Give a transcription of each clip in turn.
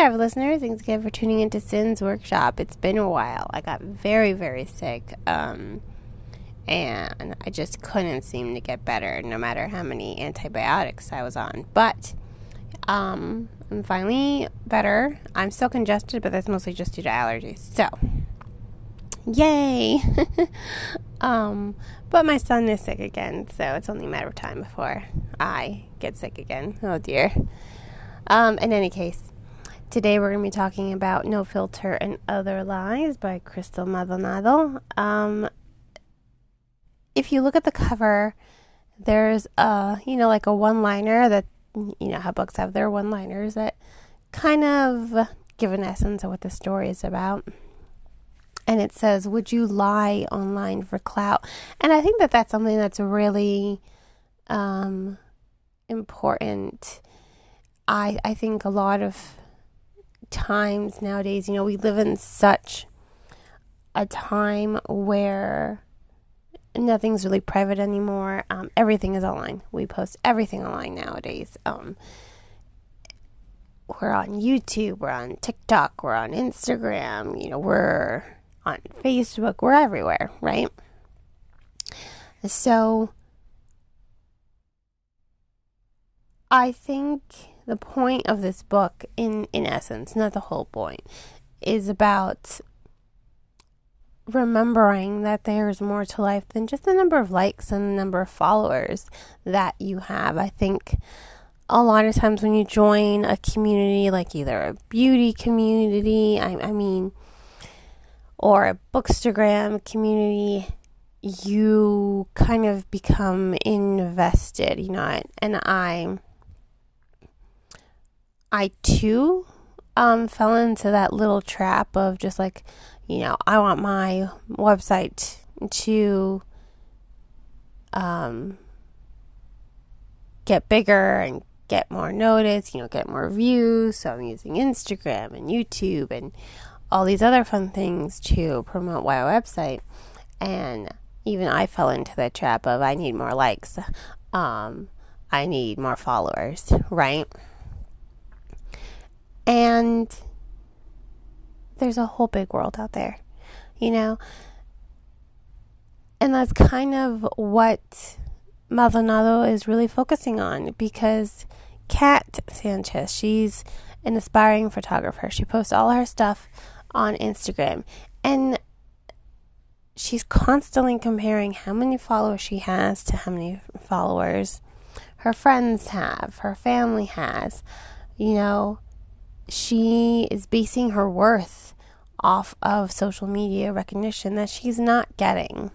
there, listeners. Thanks again for tuning into Sin's Workshop. It's been a while. I got very, very sick. Um, and I just couldn't seem to get better no matter how many antibiotics I was on. But um, I'm finally better. I'm still congested, but that's mostly just due to allergies. So, yay! um, but my son is sick again, so it's only a matter of time before I get sick again. Oh dear. Um, in any case, today we're going to be talking about No Filter and Other Lies by Crystal Maldonado. Um, if you look at the cover, there's a, you know, like a one liner that, you know, how books have their one liners that kind of give an essence of what the story is about. And it says, Would you lie online for clout? And I think that that's something that's really um, important. I, I think a lot of times nowadays, you know, we live in such a time where nothing's really private anymore. Um, everything is online. We post everything online nowadays. Um, we're on YouTube, we're on TikTok, we're on Instagram, you know, we're on Facebook, we're everywhere, right? So I think the point of this book in in essence, not the whole point, is about remembering that there's more to life than just the number of likes and the number of followers that you have. I think a lot of times when you join a community, like either a beauty community, I, I mean, or a bookstagram community, you kind of become invested, you know, and I, I too, um, fell into that little trap of just like, you know, I want my website to um, get bigger and get more notice, you know, get more views. So I'm using Instagram and YouTube and all these other fun things to promote my website. And even I fell into the trap of I need more likes. Um, I need more followers, right? And there's a whole big world out there, you know? And that's kind of what Maldonado is really focusing on because Kat Sanchez, she's an aspiring photographer. She posts all her stuff on Instagram and she's constantly comparing how many followers she has to how many followers her friends have, her family has. You know, she is basing her worth off of social media recognition that she's not getting.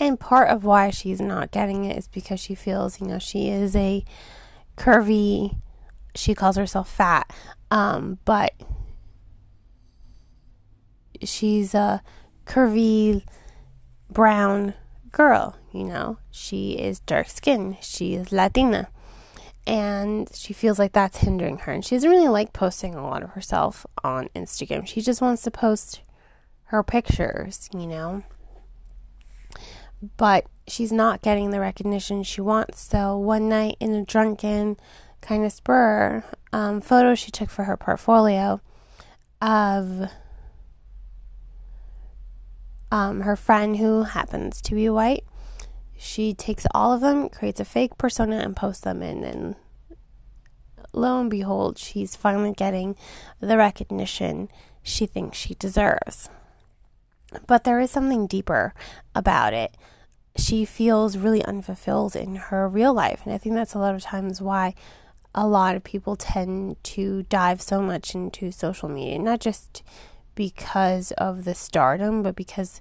And part of why she's not getting it is because she feels, you know, she is a curvy, she calls herself fat, um, but she's a curvy brown girl, you know. She is dark skinned, she is Latina and she feels like that's hindering her. And she doesn't really like posting a lot of herself on Instagram. She just wants to post her pictures, you know. But she's not getting the recognition she wants. So one night in a drunken kind of spur um, photo she took for her portfolio of um, her friend who happens to be white she takes all of them, creates a fake persona, and posts them in. And lo and behold, she's finally getting the recognition she thinks she deserves. But there is something deeper about it. She feels really unfulfilled in her real life. And I think that's a lot of times why a lot of people tend to dive so much into social media, not just because of the stardom, but because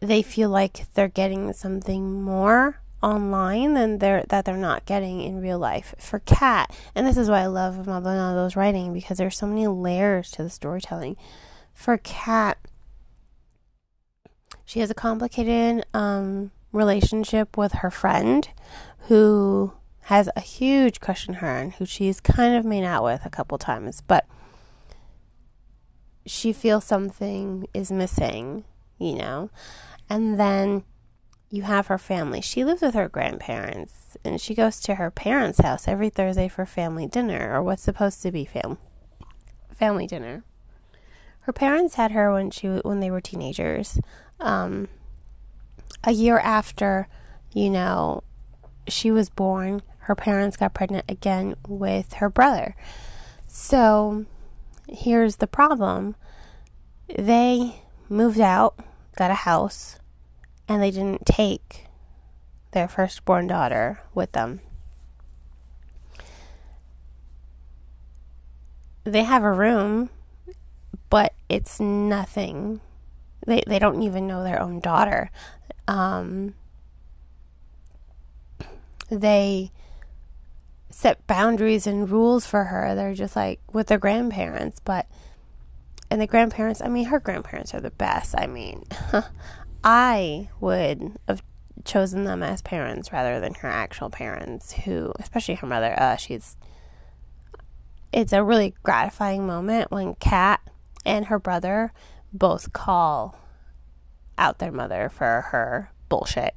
they feel like they're getting something more online than they're that they're not getting in real life. For Kat and this is why I love Maldonado's writing because there's so many layers to the storytelling. For Kat she has a complicated um, relationship with her friend who has a huge crush on her and who she's kind of made out with a couple times, but she feels something is missing, you know. And then you have her family. She lives with her grandparents and she goes to her parents' house every Thursday for family dinner or what's supposed to be fam- family dinner. Her parents had her when she when they were teenagers. Um, a year after, you know, she was born, her parents got pregnant again with her brother. So, here's the problem. They moved out, got a house, and they didn't take their firstborn daughter with them. They have a room, but it's nothing. They they don't even know their own daughter. Um, they set boundaries and rules for her. They're just like with their grandparents, but and the grandparents, I mean, her grandparents are the best. I mean, I would have chosen them as parents rather than her actual parents, who, especially her mother, uh, she's. It's a really gratifying moment when Kat and her brother both call out their mother for her bullshit.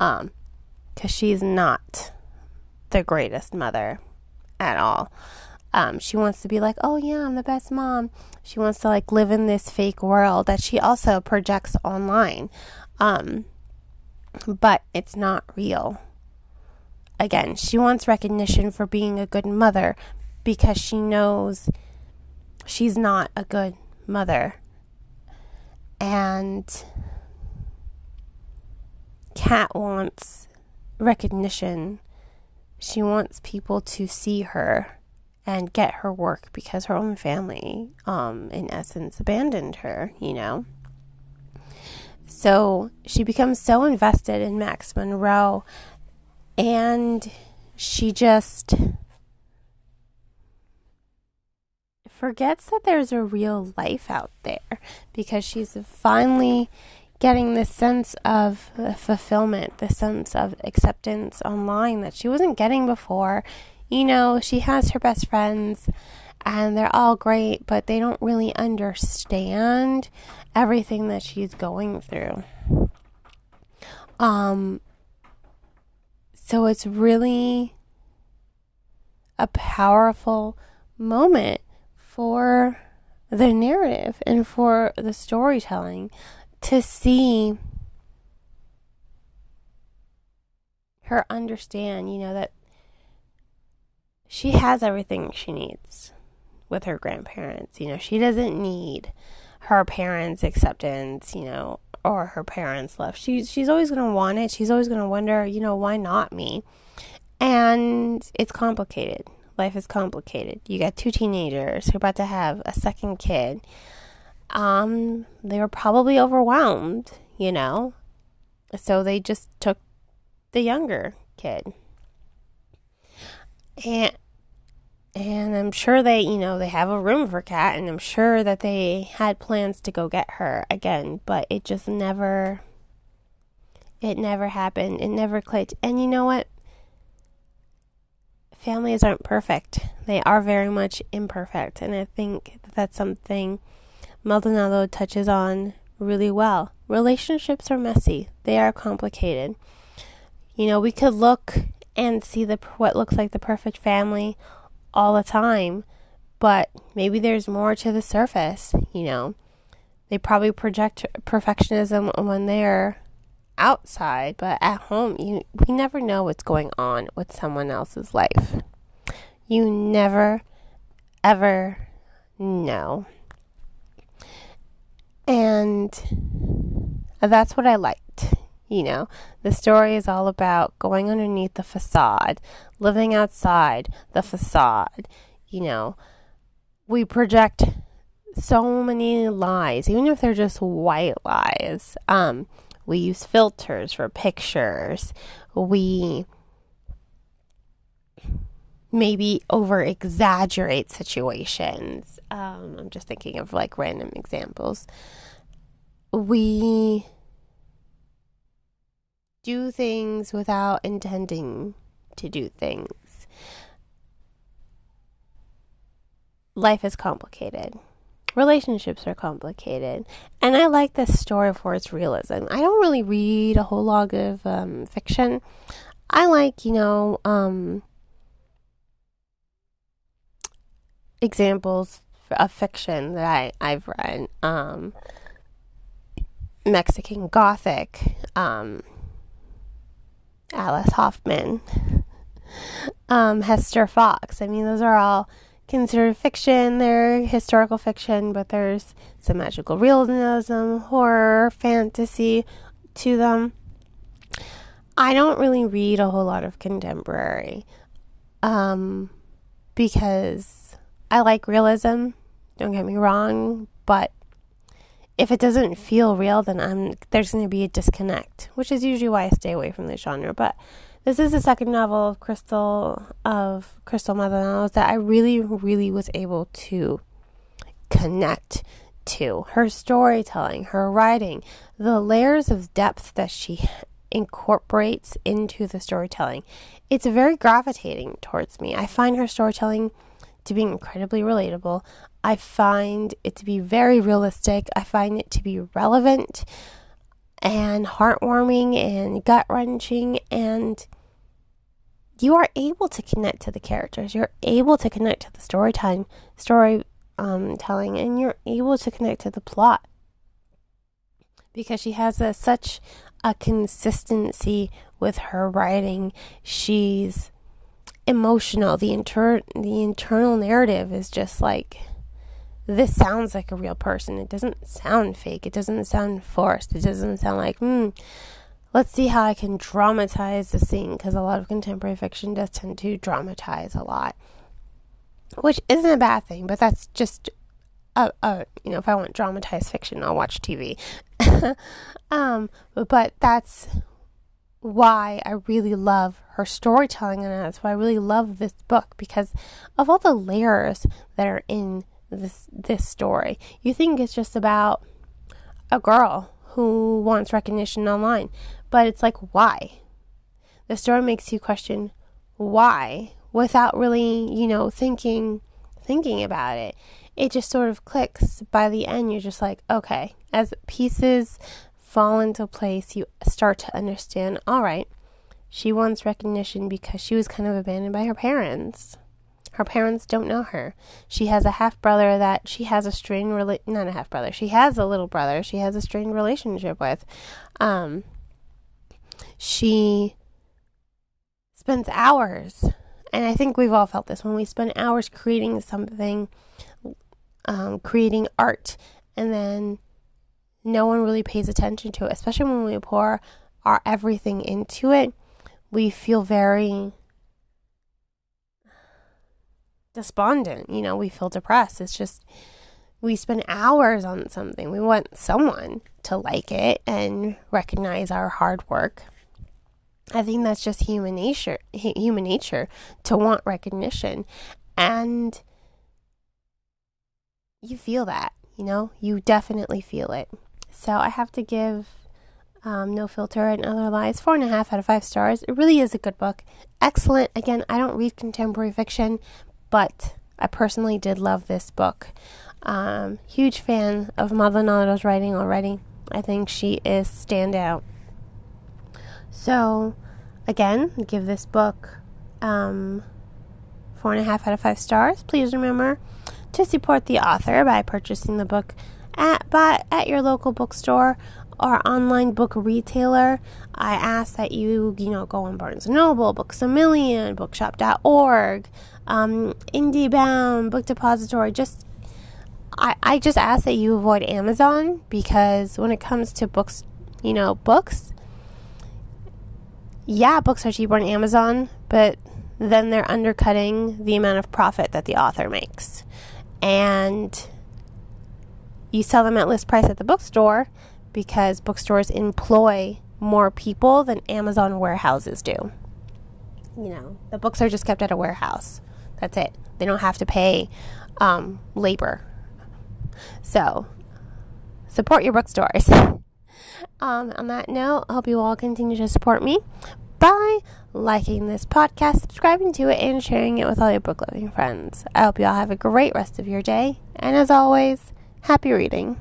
Um, because she's not the greatest mother at all. Um, she wants to be like, oh yeah, I'm the best mom. She wants to like live in this fake world that she also projects online. Um, but it's not real. Again, she wants recognition for being a good mother because she knows she's not a good mother. And Kat wants recognition. She wants people to see her and get her work because her own family, um, in essence, abandoned her, you know? So she becomes so invested in Max Monroe and she just forgets that there's a real life out there because she's finally getting this sense of fulfillment, the sense of acceptance online that she wasn't getting before you know, she has her best friends and they're all great, but they don't really understand everything that she's going through. Um so it's really a powerful moment for the narrative and for the storytelling to see her understand, you know, that she has everything she needs with her grandparents. You know, she doesn't need her parents' acceptance, you know, or her parents' love. She's she's always gonna want it. She's always gonna wonder, you know, why not me? And it's complicated. Life is complicated. You got two teenagers who are about to have a second kid. Um, they were probably overwhelmed, you know. So they just took the younger kid and and I'm sure they, you know, they have a room for Kat, and I'm sure that they had plans to go get her again, but it just never, it never happened. It never clicked. And you know what? Families aren't perfect. They are very much imperfect, and I think that that's something Maldonado touches on really well. Relationships are messy. They are complicated. You know, we could look and see the what looks like the perfect family all the time, but maybe there's more to the surface, you know. They probably project perfectionism when they're outside, but at home, you we never know what's going on with someone else's life. You never ever know. And that's what I liked. You know, the story is all about going underneath the facade, living outside the facade. You know, we project so many lies, even if they're just white lies. Um, we use filters for pictures. We maybe over exaggerate situations. Um, I'm just thinking of like random examples. We do things without intending to do things. Life is complicated. relationships are complicated. And I like this story for its realism. I don't really read a whole lot of um, fiction. I like, you know, um, examples of fiction that I, I've read. Um, Mexican Gothic, um, Alice Hoffman, um, Hester Fox. I mean, those are all considered fiction. They're historical fiction, but there's some magical realism, horror, fantasy to them. I don't really read a whole lot of contemporary um, because I like realism. Don't get me wrong, but if it doesn't feel real, then I'm there's going to be a disconnect, which is usually why I stay away from the genre. But this is the second novel of Crystal of Crystal Maldonado's that I really, really was able to connect to. Her storytelling, her writing, the layers of depth that she incorporates into the storytelling. It's very gravitating towards me. I find her storytelling to be incredibly relatable. I find it to be very realistic. I find it to be relevant and heartwarming and gut wrenching. And you are able to connect to the characters. You're able to connect to the storytelling, story um, telling, and you're able to connect to the plot because she has a, such a consistency with her writing. She's emotional. The inter the internal narrative is just like this sounds like a real person. It doesn't sound fake. It doesn't sound forced. It doesn't sound like, hmm, let's see how I can dramatize the scene because a lot of contemporary fiction does tend to dramatize a lot, which isn't a bad thing, but that's just a, a you know, if I want dramatized fiction, I'll watch TV. um, but that's why I really love her storytelling, and that's why I really love this book because of all the layers that are in this this story. You think it's just about a girl who wants recognition online, but it's like why? The story makes you question why without really, you know, thinking thinking about it. It just sort of clicks by the end you're just like, okay, as pieces fall into place, you start to understand all right, she wants recognition because she was kind of abandoned by her parents. Her parents don't know her. She has a half brother that she has a strained rela- not a half brother. She has a little brother she has a strained relationship with. Um, she spends hours, and I think we've all felt this when we spend hours creating something, um, creating art, and then no one really pays attention to it, especially when we pour our everything into it. We feel very despondent, you know, we feel depressed. It's just we spend hours on something. We want someone to like it and recognize our hard work. I think that's just human nature, human nature to want recognition. And you feel that, you know, you definitely feel it. So I have to give um, No Filter and Other Lies four and a half out of five stars. It really is a good book. Excellent. Again, I don't read contemporary fiction, but I personally did love this book. Um, huge fan of Maldonado's writing already. I think she is standout. So, again, give this book um, four and a half out of five stars. Please remember to support the author by purchasing the book at but at your local bookstore or online book retailer. I ask that you, you know, go on Barnes & Noble, Books A Million, Bookshop.org, um, IndieBound, Book Depository. Just, I, I just ask that you avoid Amazon because when it comes to books, you know, books, yeah, books are cheaper on Amazon, but then they're undercutting the amount of profit that the author makes. And you sell them at list price at the bookstore because bookstores employ more people than Amazon warehouses do. You know, the books are just kept at a warehouse. That's it. They don't have to pay um, labor. So, support your bookstores. um, on that note, I hope you all continue to support me by liking this podcast, subscribing to it, and sharing it with all your book loving friends. I hope you all have a great rest of your day. And as always, Happy reading.